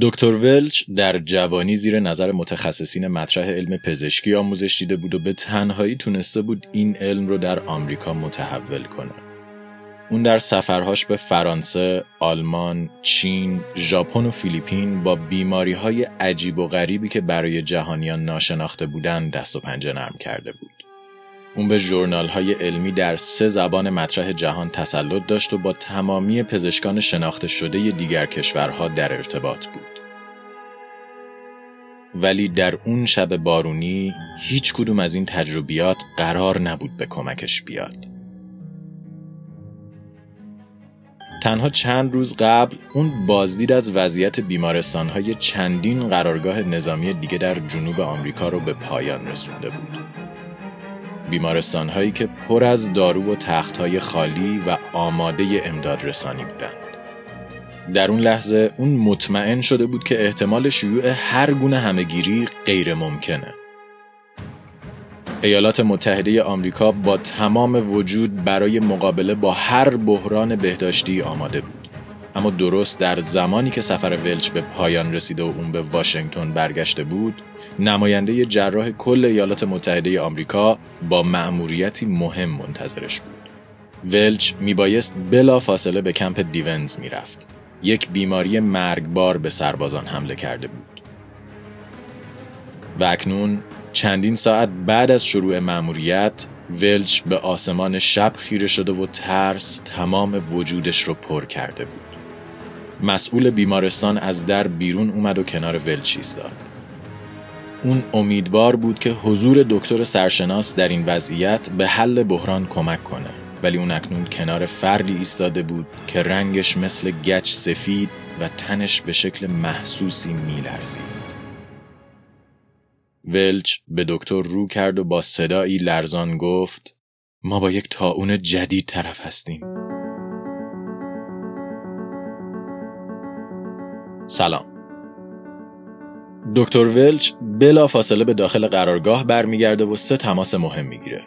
دکتر ولچ در جوانی زیر نظر متخصصین مطرح علم پزشکی آموزش دیده بود و به تنهایی تونسته بود این علم رو در آمریکا متحول کنه. اون در سفرهاش به فرانسه، آلمان، چین، ژاپن و فیلیپین با بیماری های عجیب و غریبی که برای جهانیان ناشناخته بودن دست و پنجه نرم کرده بود. اون به جورنال های علمی در سه زبان مطرح جهان تسلط داشت و با تمامی پزشکان شناخته شده دیگر کشورها در ارتباط بود. ولی در اون شب بارونی هیچ کدوم از این تجربیات قرار نبود به کمکش بیاد. تنها چند روز قبل اون بازدید از وضعیت بیمارستانهای چندین قرارگاه نظامی دیگه در جنوب آمریکا رو به پایان رسونده بود. بیمارستان هایی که پر از دارو و تخت های خالی و آماده امداد رسانی بودند. در اون لحظه اون مطمئن شده بود که احتمال شیوع هر گونه همهگیری غیر ممکنه. ایالات متحده آمریکا با تمام وجود برای مقابله با هر بحران بهداشتی آماده بود. اما درست در زمانی که سفر ولچ به پایان رسیده و اون به واشنگتن برگشته بود، نماینده جراح کل ایالات متحده آمریکا با مأموریتی مهم منتظرش بود. ولچ میبایست بلا فاصله به کمپ دیونز می‌رفت. یک بیماری مرگبار به سربازان حمله کرده بود. و اکنون چندین ساعت بعد از شروع مأموریت ولچ به آسمان شب خیره شده و ترس تمام وجودش رو پر کرده بود. مسئول بیمارستان از در بیرون اومد و کنار ولچ ایستاد. اون امیدوار بود که حضور دکتر سرشناس در این وضعیت به حل بحران کمک کنه ولی اون اکنون کنار فردی ایستاده بود که رنگش مثل گچ سفید و تنش به شکل محسوسی میلرزید. ولچ به دکتر رو کرد و با صدایی لرزان گفت ما با یک تاون جدید طرف هستیم. سلام دکتر ولچ بلا فاصله به داخل قرارگاه برمیگرده و سه تماس مهم می‌گیره.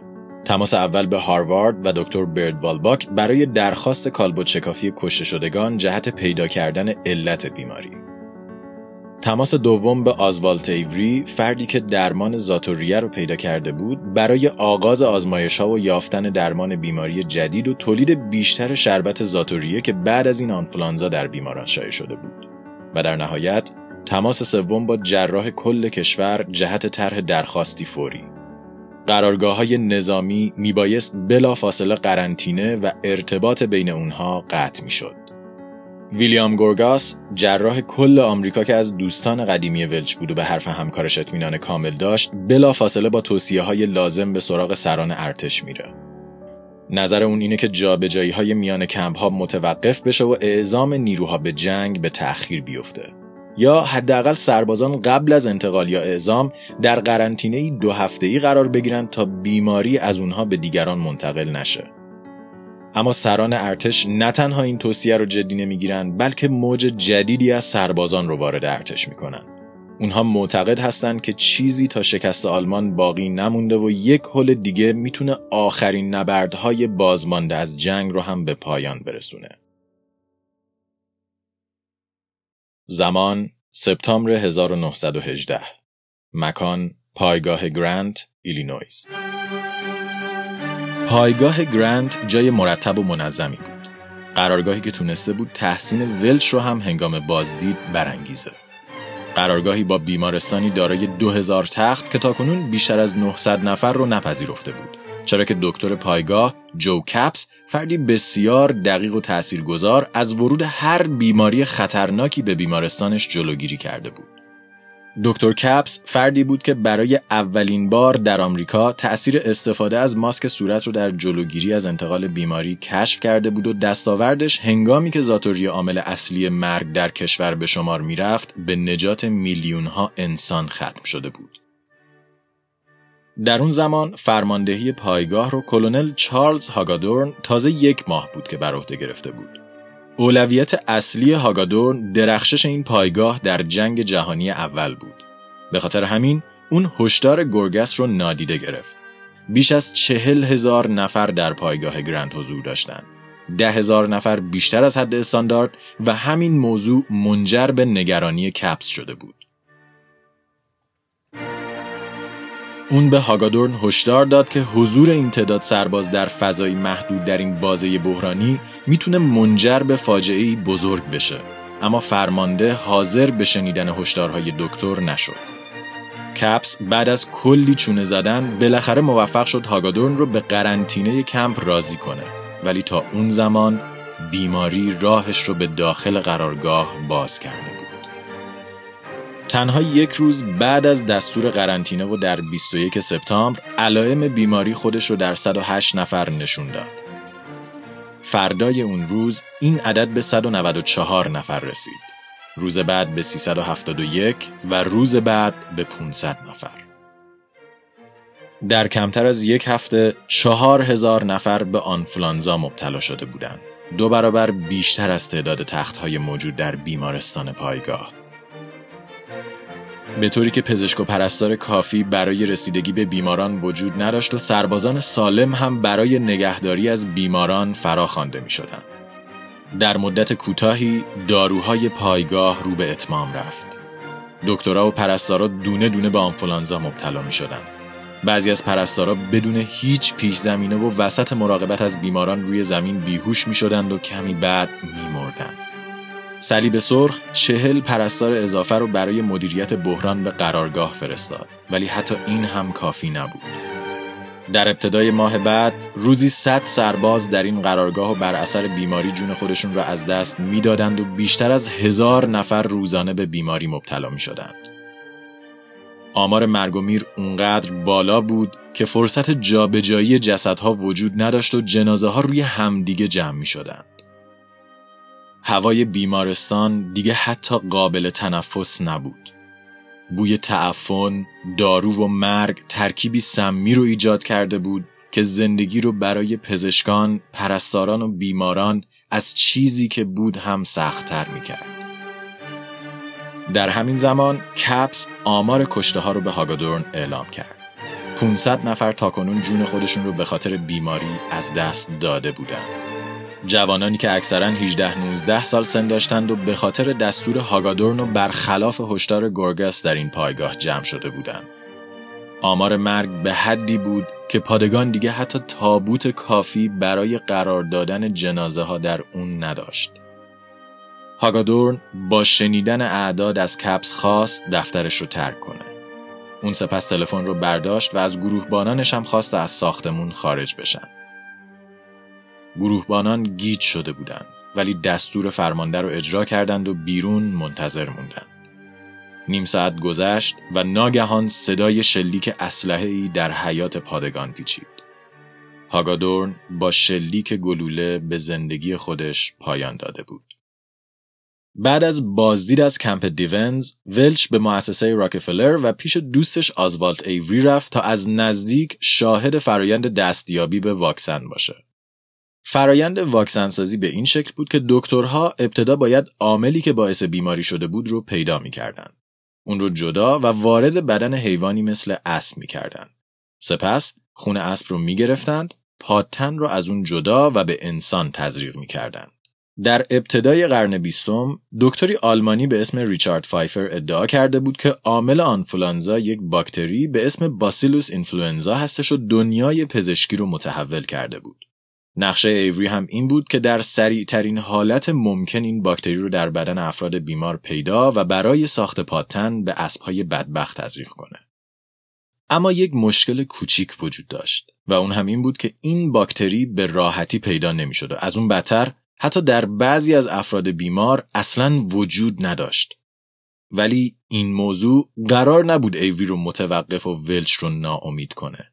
تماس اول به هاروارد و دکتر برد والباک برای درخواست کالبد شکافی کشته شدگان جهت پیدا کردن علت بیماری. تماس دوم به آزوالت ایوری فردی که درمان زاتوریه رو پیدا کرده بود برای آغاز آزمایش ها و یافتن درمان بیماری جدید و تولید بیشتر شربت زاتوریه که بعد از این آنفلانزا در بیماران شایع شده بود و در نهایت تماس سوم با جراح کل کشور جهت طرح درخواستی فوری قرارگاه های نظامی میبایست بلا فاصله قرنطینه و ارتباط بین اونها قطع می‌شد. ویلیام گورگاس جراح کل آمریکا که از دوستان قدیمی ولچ بود و به حرف همکارش اطمینان کامل داشت بلا فاصله با توصیه های لازم به سراغ سران ارتش میره. نظر اون اینه که جابجایی های میان کمپ ها متوقف بشه و اعزام نیروها به جنگ به تأخیر بیفته. یا حداقل سربازان قبل از انتقال یا اعزام در قرنطینه دو ای قرار بگیرند تا بیماری از اونها به دیگران منتقل نشه. اما سران ارتش نه تنها این توصیه رو جدی نمی‌گیرند بلکه موج جدیدی از سربازان رو وارد ارتش می‌کنن. اونها معتقد هستند که چیزی تا شکست آلمان باقی نمونده و یک حل دیگه می‌تونه آخرین نبردهای بازمانده از جنگ رو هم به پایان برسونه. زمان سپتامبر 1918 مکان پایگاه گرانت ایلینویز. پایگاه گرانت جای مرتب و منظمی بود. قرارگاهی که تونسته بود تحسین ولچ رو هم هنگام بازدید برانگیزه. قرارگاهی با بیمارستانی دارای 2000 تخت که تاکنون بیشتر از 900 نفر رو نپذیرفته بود. چرا که دکتر پایگاه جو کپس فردی بسیار دقیق و تاثیرگذار از ورود هر بیماری خطرناکی به بیمارستانش جلوگیری کرده بود. دکتر کپس فردی بود که برای اولین بار در آمریکا تأثیر استفاده از ماسک صورت رو در جلوگیری از انتقال بیماری کشف کرده بود و دستاوردش هنگامی که زاتوری عامل اصلی مرگ در کشور به شمار می‌رفت به نجات میلیون انسان ختم شده بود. در اون زمان فرماندهی پایگاه رو کلونل چارلز هاگادورن تازه یک ماه بود که بر عهده گرفته بود. اولویت اصلی هاگادورن درخشش این پایگاه در جنگ جهانی اول بود. به خاطر همین اون هشدار گرگس رو نادیده گرفت. بیش از چهل هزار نفر در پایگاه گرند حضور داشتند. ده هزار نفر بیشتر از حد استاندارد و همین موضوع منجر به نگرانی کپس شده بود. اون به هاگادورن هشدار داد که حضور این تعداد سرباز در فضایی محدود در این بازه بحرانی می‌تونه منجر به فاجعه بزرگ بشه اما فرمانده حاضر به شنیدن هشدارهای دکتر نشد. کپس بعد از کلی چونه زدن بالاخره موفق شد هاگادورن رو به قرنطینه کمپ راضی کنه ولی تا اون زمان بیماری راهش رو به داخل قرارگاه باز بود. تنها یک روز بعد از دستور قرنطینه و در 21 سپتامبر علائم بیماری خودش رو در 108 نفر نشون داد. فردای اون روز این عدد به 194 نفر رسید. روز بعد به 371 و روز بعد به 500 نفر. در کمتر از یک هفته چهار هزار نفر به آنفلانزا مبتلا شده بودند. دو برابر بیشتر از تعداد تختهای موجود در بیمارستان پایگاه. به طوری که پزشک و پرستار کافی برای رسیدگی به بیماران وجود نداشت و سربازان سالم هم برای نگهداری از بیماران فراخوانده می شدن. در مدت کوتاهی داروهای پایگاه رو به اتمام رفت. دکترها و پرستارا دونه دونه به آنفولانزا مبتلا می شدن. بعضی از پرستارا بدون هیچ پیش زمینه و وسط مراقبت از بیماران روی زمین بیهوش می شدند و کمی بعد می مردن. صلیب سرخ چهل پرستار اضافه رو برای مدیریت بحران به قرارگاه فرستاد ولی حتی این هم کافی نبود. در ابتدای ماه بعد روزی 100 سرباز در این قرارگاه و بر اثر بیماری جون خودشون را از دست می‌دادند و بیشتر از هزار نفر روزانه به بیماری مبتلا می شدند. آمار مرگ و میر اونقدر بالا بود که فرصت جابجایی جسدها وجود نداشت و جنازه ها روی همدیگه جمع می شدند. هوای بیمارستان دیگه حتی قابل تنفس نبود. بوی تعفن، دارو و مرگ ترکیبی سمی رو ایجاد کرده بود که زندگی رو برای پزشکان، پرستاران و بیماران از چیزی که بود هم سختتر می‌کرد. در همین زمان کپس آمار کشته ها رو به هاگادورن اعلام کرد. 500 نفر تاکنون جون خودشون رو به خاطر بیماری از دست داده بودند. جوانانی که اکثرا 18-19 سال سن داشتند و به خاطر دستور هاگادورن و برخلاف هشدار گورگاس در این پایگاه جمع شده بودند. آمار مرگ به حدی بود که پادگان دیگه حتی تابوت کافی برای قرار دادن جنازه ها در اون نداشت. هاگادورن با شنیدن اعداد از کپس خواست دفترش رو ترک کنه. اون سپس تلفن رو برداشت و از گروهبانانش هم خواست از ساختمون خارج بشن. گروهبانان گیج شده بودند ولی دستور فرمانده رو اجرا کردند و بیرون منتظر موندند. نیم ساعت گذشت و ناگهان صدای شلیک ای در حیات پادگان پیچید. هاگادورن با شلیک گلوله به زندگی خودش پایان داده بود. بعد از بازدید از کمپ دیونز، ولچ به مؤسسه راکفلر و پیش دوستش آزوالت ایوری رفت تا از نزدیک شاهد فرایند دستیابی به واکسن باشه. فرایند واکسنسازی به این شکل بود که دکترها ابتدا باید عاملی که باعث بیماری شده بود رو پیدا می‌کردند. اون رو جدا و وارد بدن حیوانی مثل اسب می‌کردند. سپس خون اسب رو می‌گرفتند، پادتن رو از اون جدا و به انسان تزریق می‌کردند. در ابتدای قرن بیستم دکتری آلمانی به اسم ریچارد فایفر ادعا کرده بود که عامل آنفولانزا یک باکتری به اسم Bacillus influenza هستش و دنیای پزشکی رو متحول کرده بود. نقشه ایوری هم این بود که در سریع ترین حالت ممکن این باکتری رو در بدن افراد بیمار پیدا و برای ساخت پادتن به اسبهای بدبخت تزریق کنه. اما یک مشکل کوچیک وجود داشت و اون هم این بود که این باکتری به راحتی پیدا نمی شد و از اون بدتر حتی در بعضی از افراد بیمار اصلا وجود نداشت. ولی این موضوع قرار نبود ایوی رو متوقف و ولچ رو ناامید کنه.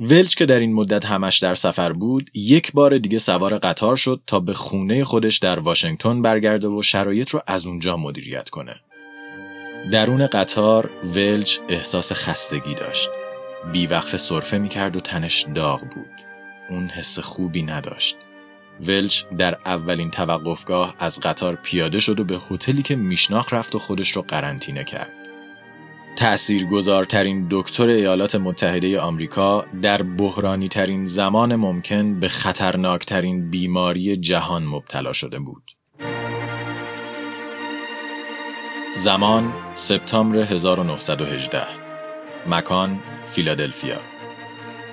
ولچ که در این مدت همش در سفر بود یک بار دیگه سوار قطار شد تا به خونه خودش در واشنگتن برگرده و شرایط رو از اونجا مدیریت کنه. درون قطار ولچ احساس خستگی داشت. بیوقف صرفه می‌کرد و تنش داغ بود. اون حس خوبی نداشت. ولچ در اولین توقفگاه از قطار پیاده شد و به هتلی که میشناخت رفت و خودش رو قرنطینه کرد. تأثیرگذارترین دکتر ایالات متحده آمریکا در بحرانی ترین زمان ممکن به خطرناکترین بیماری جهان مبتلا شده بود. زمان سپتامبر 1918 مکان فیلادلفیا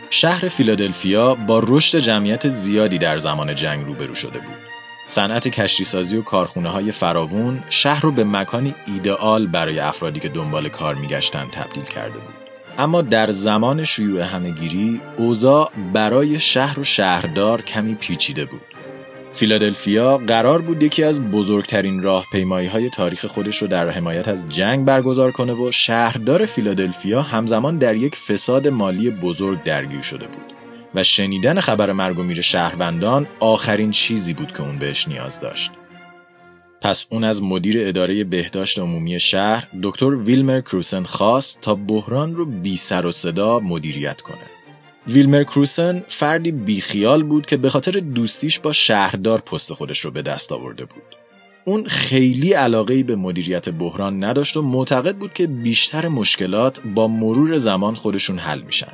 شهر فیلادلفیا با رشد جمعیت زیادی در زمان جنگ روبرو شده بود. صنعت کشتیسازی و کارخونه های فراوون شهر رو به مکانی ایدئال برای افرادی که دنبال کار میگشتن تبدیل کرده بود. اما در زمان شیوع همهگیری اوضاع برای شهر و شهردار کمی پیچیده بود. فیلادلفیا قرار بود یکی از بزرگترین راهپیمایی های تاریخ خودش رو در حمایت از جنگ برگزار کنه و شهردار فیلادلفیا همزمان در یک فساد مالی بزرگ درگیر شده بود و شنیدن خبر مرگ و میر شهروندان آخرین چیزی بود که اون بهش نیاز داشت. پس اون از مدیر اداره بهداشت عمومی شهر دکتر ویلمر کروسن خواست تا بحران رو بی سر و صدا مدیریت کنه. ویلمر کروسن فردی بیخیال بود که به خاطر دوستیش با شهردار پست خودش رو به دست آورده بود. اون خیلی علاقه به مدیریت بحران نداشت و معتقد بود که بیشتر مشکلات با مرور زمان خودشون حل میشن.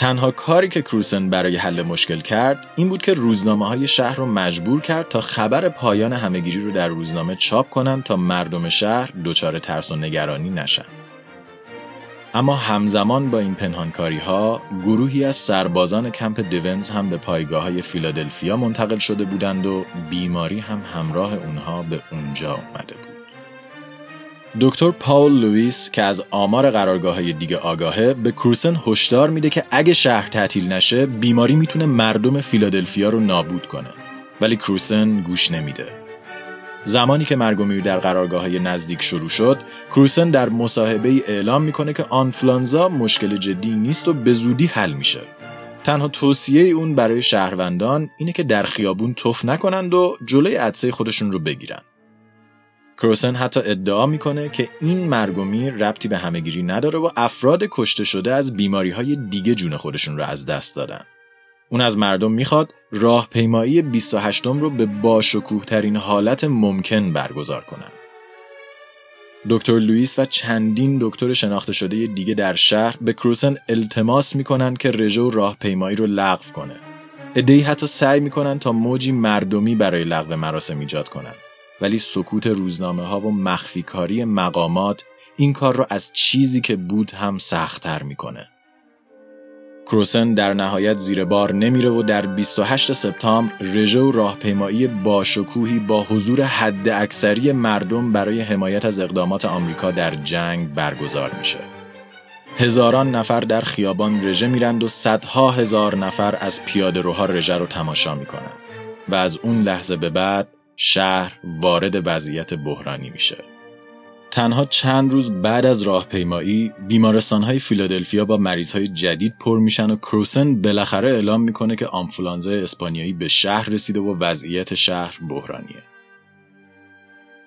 تنها کاری که کروسن برای حل مشکل کرد این بود که روزنامه های شهر رو مجبور کرد تا خبر پایان همهگیری رو در روزنامه چاپ کنند تا مردم شهر دچار ترس و نگرانی نشن. اما همزمان با این پنهانکاری ها گروهی از سربازان کمپ دیونز هم به پایگاه های فیلادلفیا منتقل شده بودند و بیماری هم همراه اونها به اونجا اومده بود. دکتر پاول لوئیس که از آمار قرارگاه های دیگه آگاهه به کروسن هشدار میده که اگه شهر تعطیل نشه بیماری می‌تونه مردم فیلادلفیا رو نابود کنه. ولی کروسن گوش نمیده. زمانی که مرگ و میر در قرارگاه های نزدیک شروع شد کروسن در مصاحبه ای اعلام می‌کنه که آنفلانزا مشکل جدی نیست و به زودی حل میشه. تنها توصیه اون برای شهروندان اینه که در خیابون تف نکنند و جلوی عدسه خودشون رو بگیرن. کروسن حتی ادعا می‌کنه که این مرگ و میر ربطی به همهگیری نداره و افراد کشته شده از بیماری های دیگه جون خودشون رو از دست دادن اون از مردم می‌خواد راهپیمایی 28 رو به باشکوه ترین حالت ممکن برگزار کنن. دکتر لوئیس و چندین دکتر شناخته شده دیگه در شهر به کروسن التماس می‌کنن که رژه راهپیمایی رو لغو کنه. ادهی حتی سعی می‌کنن تا موجی مردمی برای لغو مراسم ایجاد کنن. ولی سکوت روزنامه ها و مخفیکاری مقامات این کار رو از چیزی که بود هم سختتر می‌کنه. کروسن در نهایت زیر بار نمیره و در 28 سپتامبر رژه و راهپیمایی باشکوهی با حضور حد اکثری مردم برای حمایت از اقدامات آمریکا در جنگ برگزار میشه. هزاران نفر در خیابان رژه میرند و صدها هزار نفر از پیاده روها رژه رو تماشا می‌کنند و از اون لحظه به بعد شهر وارد وضعیت بحرانی میشه. تنها چند روز بعد از راهپیمایی های فیلادلفیا با های جدید پر میشن و کروسن بالاخره اعلام می‌کنه که آنفولانزا اسپانیایی به شهر رسیده و وضعیت شهر بحرانیه.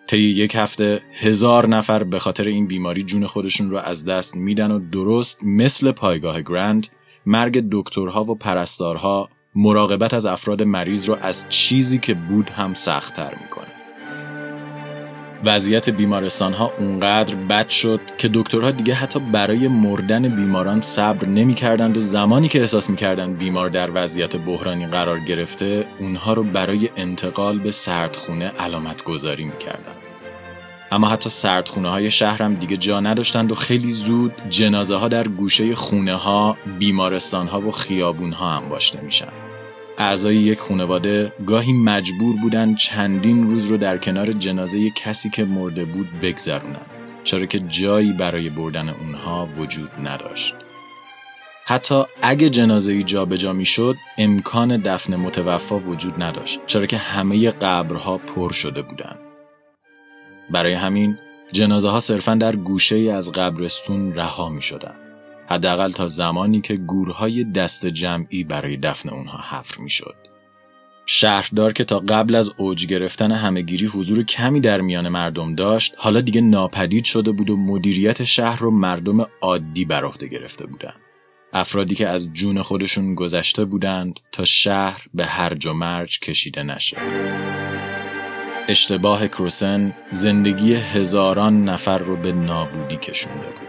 طی یک هفته هزار نفر به خاطر این بیماری جون خودشون رو از دست میدن و درست مثل پایگاه گرند مرگ دکترها و پرستارها مراقبت از افراد مریض رو از چیزی که بود هم سختتر می‌کنه. وضعیت بیمارستان ها اونقدر بد شد که دکترها دیگه حتی برای مردن بیماران صبر نمی‌کردند و زمانی که احساس می‌کردند بیمار در وضعیت بحرانی قرار گرفته اونها رو برای انتقال به سردخونه علامت گذاری می‌کردند. اما حتی سردخونه های شهر هم دیگه جا نداشتند و خیلی زود جنازه ها در گوشه خونه ها، بیمارستان ها و خیابون ها هم باشته میشن. اعضای یک خانواده گاهی مجبور بودن چندین روز رو در کنار جنازه کسی که مرده بود بگذرونن چرا که جایی برای بردن اونها وجود نداشت حتی اگه جنازه جابجا می‌شد امکان دفن متوفا وجود نداشت چرا که همه قبرها پر شده بودند برای همین جنازه ها صرفا در گوشه از قبرستون رها می شدن. حداقل تا زمانی که گورهای دست جمعی برای دفن اونها حفر می‌شد. شهردار که تا قبل از اوج گرفتن همهگیری حضور کمی در میان مردم داشت حالا دیگه ناپدید شده بود و مدیریت شهر رو مردم عادی بر عهده گرفته بودند افرادی که از جون خودشون گذشته بودند تا شهر به هرج و مرج کشیده نشه اشتباه کروسن زندگی هزاران نفر رو به نابودی کشونده بود.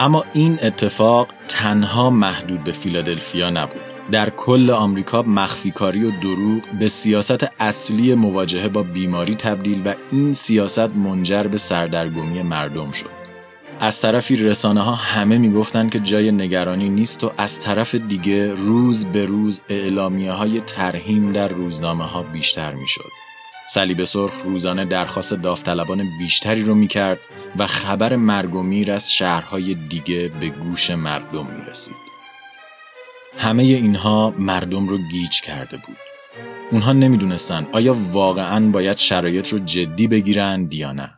اما این اتفاق تنها محدود به فیلادلفیا نبود. در کل آمریکا مخفیکاری و دروغ به سیاست اصلی مواجهه با بیماری تبدیل و این سیاست منجر به سردرگمی مردم شد. از طرفی رسانه ها همه می‌گفتن که جای نگرانی نیست و از طرف دیگه روز به روز اعلامیه های ترهیم در روزنامه ها بیشتر می‌شد. صلیب سرخ روزانه درخواست داوطلبان بیشتری رو می‌کرد و خبر مرگ و میر از شهرهای دیگه به گوش مردم می‌رسید. همه اینها مردم رو گیج کرده بود. اونها نمی‌دونستن آیا واقعا باید شرایط رو جدی بگیرند یا نه.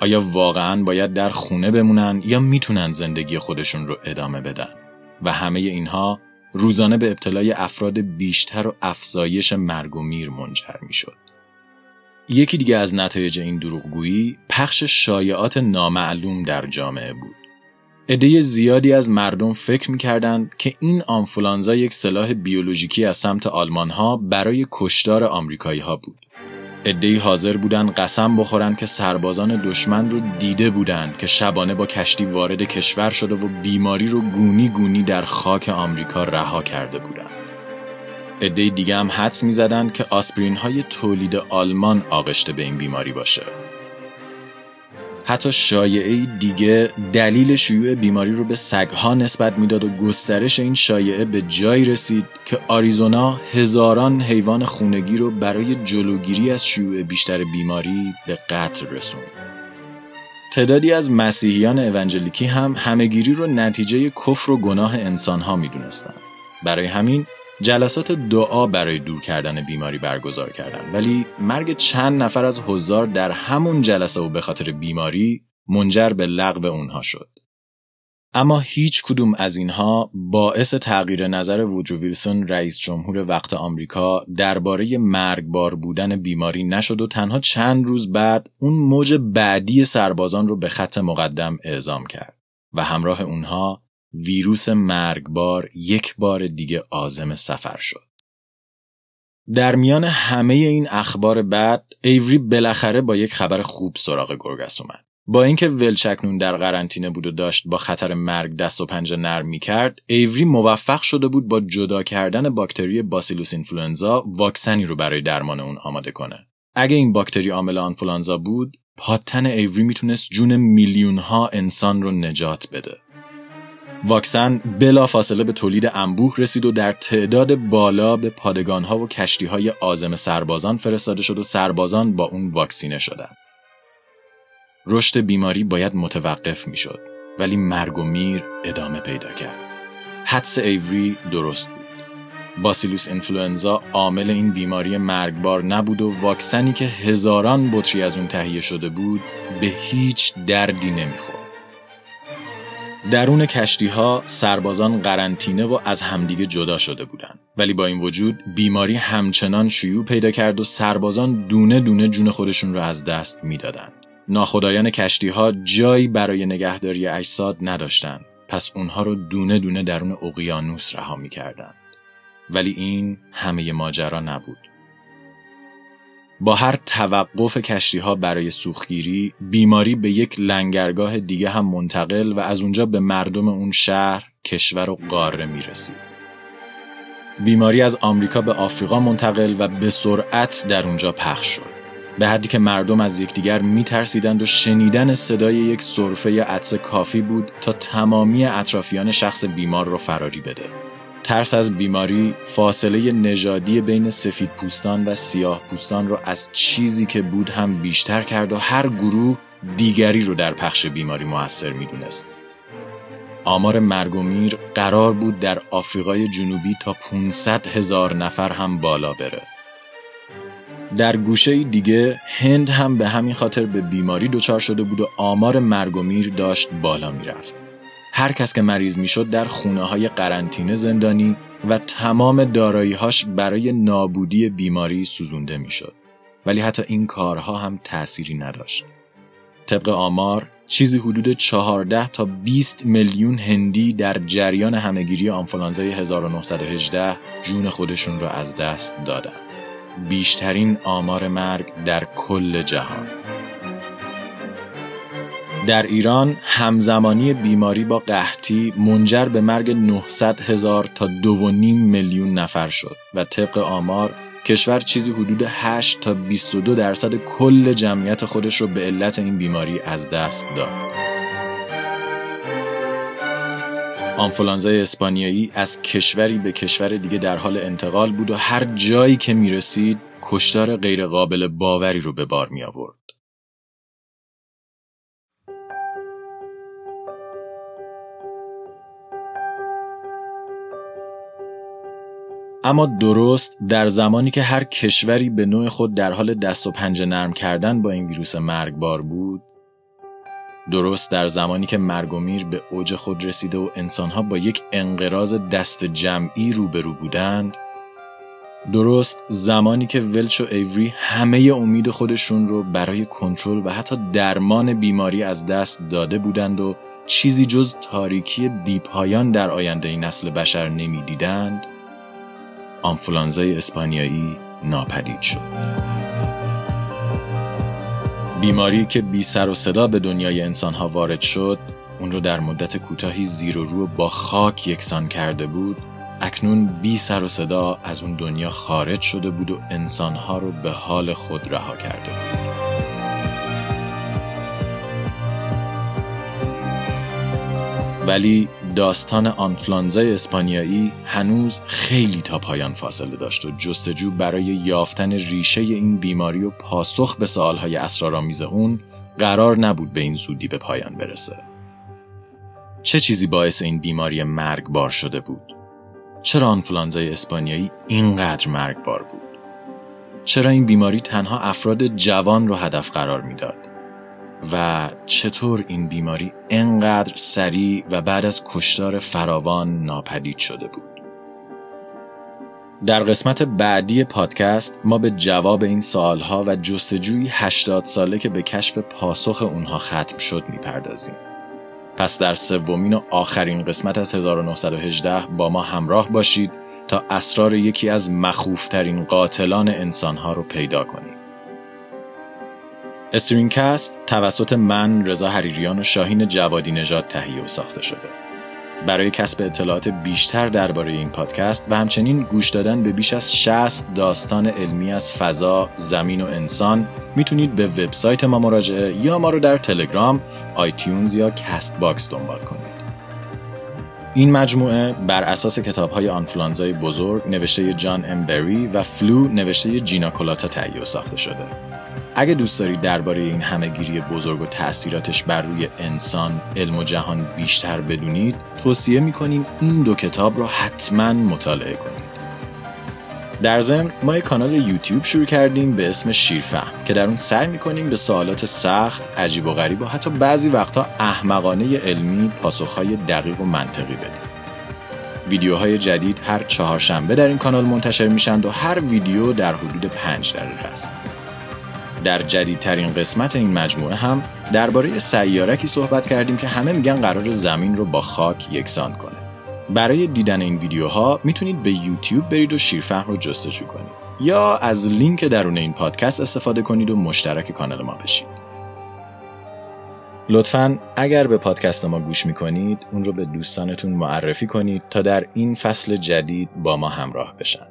آیا واقعا باید در خونه بمونن یا می‌تونن زندگی خودشون رو ادامه بدن و همه اینها روزانه به ابتلای افراد بیشتر و افزایش مرگ و میر منجر می‌شد. یکی دیگه از نتایج این دروغگویی پخش شایعات نامعلوم در جامعه بود. عده زیادی از مردم فکر می‌کردند که این آنفولانزا یک سلاح بیولوژیکی از سمت آلمان ها برای کشتار آمریکایی ها بود. عدهای حاضر بودند قسم بخورند که سربازان دشمن رو دیده بودند که شبانه با کشتی وارد کشور شده و بیماری رو گونی گونی در خاک آمریکا رها کرده بودند. عده دیگه هم حدس می‌زدند که آسپرین های تولید آلمان آغشته به این بیماری باشه. حتی شایعه دیگه دلیل شیوع بیماری رو به سگها نسبت می‌داد و گسترش این شایعه به جایی رسید که آریزونا هزاران حیوان خونگی رو برای جلوگیری از شیوع بیشتر بیماری به قتل رسوند. تعدادی از مسیحیان اونجلیکی هم همهگیری رو نتیجه کفر و گناه انسانها می‌دونستند. برای همین جلسات دعا برای دور کردن بیماری برگزار کردند ولی مرگ چند نفر از حضار در همون جلسه و به خاطر بیماری منجر به لغو اونها شد. اما هیچ کدوم از اینها باعث تغییر نظر وودرو ویلسون رئیس جمهور وقت آمریکا درباره مرگبار بودن بیماری نشد و تنها چند روز بعد اون موج بعدی سربازان رو به خط مقدم اعزام کرد و همراه اونها ویروس مرگبار یک بار دیگه آزم سفر شد. در میان همه این اخبار بعد ایوری بالاخره با یک خبر خوب سراغ گرگس اومد. با اینکه ولچکنون در قرنطینه بود و داشت با خطر مرگ دست و پنجه نرم می کرد، ایوری موفق شده بود با جدا کردن باکتری باسیلوس اینفلوئنزا واکسنی رو برای درمان اون آماده کنه. اگه این باکتری عامل آنفولانزا بود، پاتن ایوری می‌تونست جون میلیون ها انسان رو نجات بده. واکسن بلا فاصله به تولید انبوه رسید و در تعداد بالا به پادگانها و کشتیهای آزم سربازان فرستاده شد و سربازان با اون واکسینه شدند. رشد بیماری باید متوقف می‌شد ولی مرگ و میر ادامه پیدا کرد. حدس ایوری درست بود. باسیلوس اینفلوئنزا عامل این بیماری مرگبار نبود و واکسنی که هزاران بطری از اون تهیه شده بود به هیچ دردی نمی‌خورد. درون کشتی ها سربازان قرنطینه و از همدیگه جدا شده بودند. ولی با این وجود بیماری همچنان شیوع پیدا کرد و سربازان دونه دونه جون خودشون رو از دست می‌دادند. ناخدایان کشتی ها جایی برای نگهداری اجساد نداشتند. پس اونها رو دونه دونه درون اقیانوس رها می‌کردند. ولی این همه ماجرا نبود. با هر توقف کشتی ها برای سوختگیری بیماری به یک لنگرگاه دیگه هم منتقل و از اونجا به مردم اون شهر، کشور و قاره می رسید. بیماری از آمریکا به آفریقا منتقل و به سرعت در اونجا پخش شد. به حدی که مردم از یکدیگر میترسیدند و شنیدن صدای یک سرفه عطس کافی بود تا تمامی اطرافیان شخص بیمار رو فراری بده. ترس از بیماری فاصله نژادی بین سفید پوستان و سیاه پوستان را از چیزی که بود هم بیشتر کرد و هر گروه دیگری رو در پخش بیماری موثر می‌دونست. آمار مرگ و میر قرار بود در آفریقای جنوبی تا 500 هزار نفر هم بالا بره. در گوشه دیگه هند هم به همین خاطر به بیماری دچار شده بود و آمار مرگ و میر داشت بالا می‌رفت. هر کس که مریض می‌شد در خونه های قرنطینه زندانی و تمام داراییهاش برای نابودی بیماری سوزونده می‌شد. ولی حتی این کارها هم تأثیری نداشت. طبق آمار چیزی حدود 14 تا 20 میلیون هندی در جریان همهگیری آنفولانزای 1918 جون خودشون را از دست دادن. بیشترین آمار مرگ در کل جهان در ایران همزمانی بیماری با قحطی منجر به مرگ 900 هزار تا 2.5 میلیون نفر شد و طبق آمار کشور چیزی حدود 8 تا 22 درصد کل جمعیت خودش رو به علت این بیماری از دست داد. آنفولانزای اسپانیایی از کشوری به کشور دیگه در حال انتقال بود و هر جایی که می رسید کشتار غیرقابل باوری رو به بار می آورد. اما درست در زمانی که هر کشوری به نوع خود در حال دست و پنجه نرم کردن با این ویروس مرگبار بود درست در زمانی که مرگ و میر به اوج خود رسیده و انسانها با یک انقراض دست جمعی روبرو بودند درست زمانی که ولچ و ایوری همه امید خودشون رو برای کنترل و حتی درمان بیماری از دست داده بودند و چیزی جز تاریکی بیپایان در آینده نسل بشر نمی‌دیدند آنفولانزای اسپانیایی ناپدید شد. بیماری که بی سر و صدا به دنیای انسانها وارد شد اون رو در مدت کوتاهی زیر و رو با خاک یکسان کرده بود اکنون بی سر و صدا از اون دنیا خارج شده بود و انسانها رو به حال خود رها کرده بود. ولی داستان آنفلانزای اسپانیایی هنوز خیلی تا پایان فاصله داشت و جستجو برای یافتن ریشه این بیماری و پاسخ به سوالهای اسرارآمیز اون قرار نبود به این زودی به پایان برسه. چه چیزی باعث این بیماری مرگبار شده بود؟ چرا آنفلانزای اسپانیایی اینقدر مرگبار بود؟ چرا این بیماری تنها افراد جوان رو هدف قرار می‌داد؟ و چطور این بیماری انقدر سریع و بعد از کشتار فراوان ناپدید شده بود. در قسمت بعدی پادکست ما به جواب این سوالها و جستجوی 80 ساله که به کشف پاسخ اونها ختم شد می‌پردازیم. پس در سومین و آخرین قسمت از 1918 با ما همراه باشید تا اسرار یکی از مخوفترین قاتلان انسانها رو پیدا کنید. StringCast توسط من رضا حریریان و شاهین جوادی نژاد تهیه و ساخته شده. برای کسب اطلاعات بیشتر درباره این پادکست و همچنین گوش دادن به بیش از 60 داستان علمی از فضا، زمین و انسان می‌تونید به وبسایت ما مراجعه یا ما رو در تلگرام، iTunes یا Castbox دنبال کنید. این مجموعه بر اساس کتاب های آنفلانزای بزرگ نوشته جان ام بری و Flu نوشته جینا کلاتا تهیه و ساخته شده. اگه دوست دارید درباره این همهگیری بزرگ و تاثیراتش بر روی انسان، علم و جهان بیشتر بدونید، توصیه می‌کنیم این دو کتاب رو حتما مطالعه کنید. در ضمن ما یک کانال یوتیوب شروع کردیم به اسم شیرفهم که در اون سعی می‌کنیم به سوالات سخت، عجیب و غریب و حتی بعضی وقتا احمقانه علمی پاسخهای دقیق و منطقی بدیم. ویدیوهای جدید هر چهارشنبه در این کانال منتشر میشند و هر ویدیو در حدود پنج دقیقه است. در جدیدترین قسمت این مجموعه هم درباره سیارکی صحبت کردیم که همه میگن قرار زمین رو با خاک یکسان کنه. برای دیدن این ویدیوها می‌تونید به یوتیوب برید و شیرفهم رو جستجو کنید یا از لینک درون این پادکست استفاده کنید و مشترک کانال ما بشید. لطفا اگر به پادکست ما گوش می‌کنید اون رو به دوستانتون معرفی کنید تا در این فصل جدید با ما همراه بشن.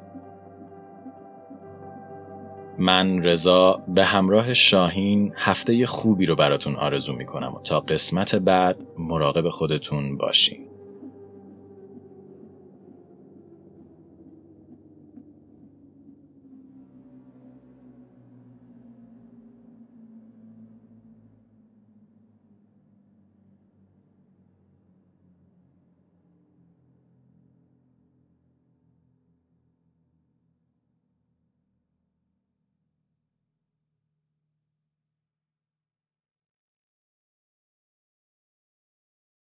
من رضا به همراه شاهین هفته خوبی رو براتون آرزو می‌کنم و تا قسمت بعد مراقب خودتون باشین.